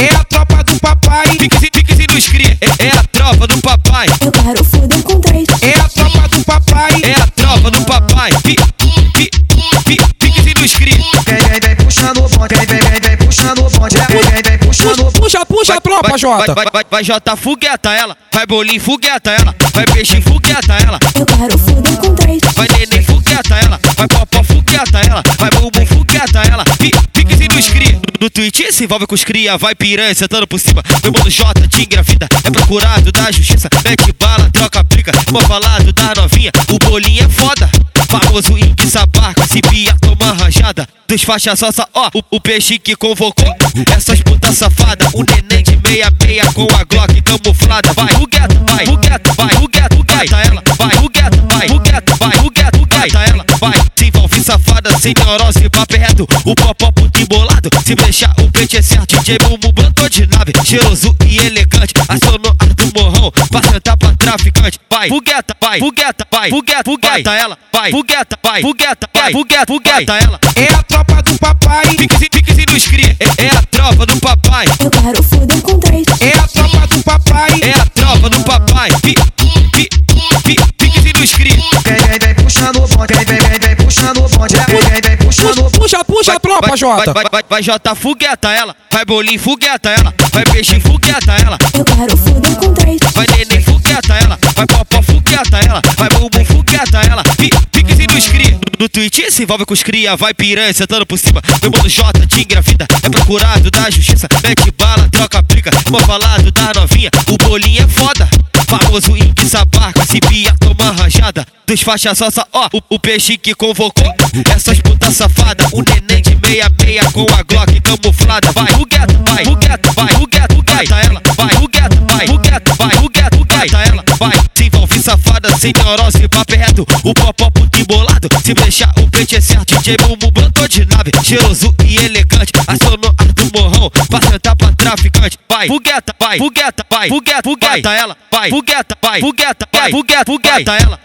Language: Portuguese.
É a tropa do papai. Fique, fique se nos cria, é, é a tropa do papai. Eu quero foder com três. É a tropa do papai. É a tropa do papai. Fique, fique, fique, se nos cria. Vem, vem, vem puxando o bonde, vem, vem, vem, vem puxando o bonde, vem, vem, vem puxando o. Puxa, puxa a tropa, vai, Jota. Vai, vai, vai, vai Jota, fogueta ela. Vai bolinho, fogueta ela. Vai peixe, fogueta ela. Eu quero foder com três. Vai neném, fogueta ela. Vai popó, fogueta ela. Vai bumbum, fogueta ela. Fique, nos cria. No Twitch se envolve com os cria. Vai piranha, sentando por cima. Meu mano Jota te engravida. É procurado da justiça. Mete bala, troca pica. Vou falado da novinha. O bolinho é foda. Famoso Ink Sabarca, se pia toma rajada Dos faixa sossa, ó, o, o peixe que convocou Essas putas safada, o neném de meia meia com a Glock camuflada Vai, fogueta, vai, fogueta, vai, fogueta, fogueta ela safada, sem neurose, papo é reto O popó puto embolado, se deixar o peixe é certo DJ Bumbum plantou de nave, cheiroso e elegante Acionou a do morrão, pra sentar pra traficante Vai, fogueta, vai, fogueta, vai, fogueta, fogueta ela Vai, fogueta, vai, fogueta, vai, fogueta ela. É a tropa do papai. Fique, se- fique se nos cria, é, é a tropa do papai. Eu quero Puxa, puxa a tropa, vai, Jota. vai, vai, vai Jota, fogueta ela. Vai bolinho, fogueta ela. Vai peixe, fogueta ela. Eu quero foder com três. Vai neném, fogueta ela. Vai popó, fogueta ela. Vai bumbum, fogueta ela. Fique, fique se nos cria No Twitch se envolve com os cria. Vai piranha, sentando por cima. Meu mano Jota te engravida. É procurado da justiça. Mete bala, troca pica. Vou falado da novinha. O bolinho é foda Famoso Ink Sabarca, se pia toma rajada Dos faixa sossa, ó, o, o peixe que convocou. Essas putas safada, o neném de meia meia com a Glock camuflada. Vai, fogueta, vai, fogueta, vai, fogueta, fogueta ela Vai, fogueta, vai, fogueta, vai, fogueta, fogueta ela Vai, se envolve safada, sem neurose, papo reto O popó puto embolado, se deixar o peixe é certo. DJ Bumbum plantou de nave, cheiroso e elegante. Acionou a do morrão, pra sentar pra traficante Vai, fogueta, vai, fogueta, vai, fogueta, fogueta ela Vai, fogueta, vai, fogueta, vai, fogueta, fogueta ela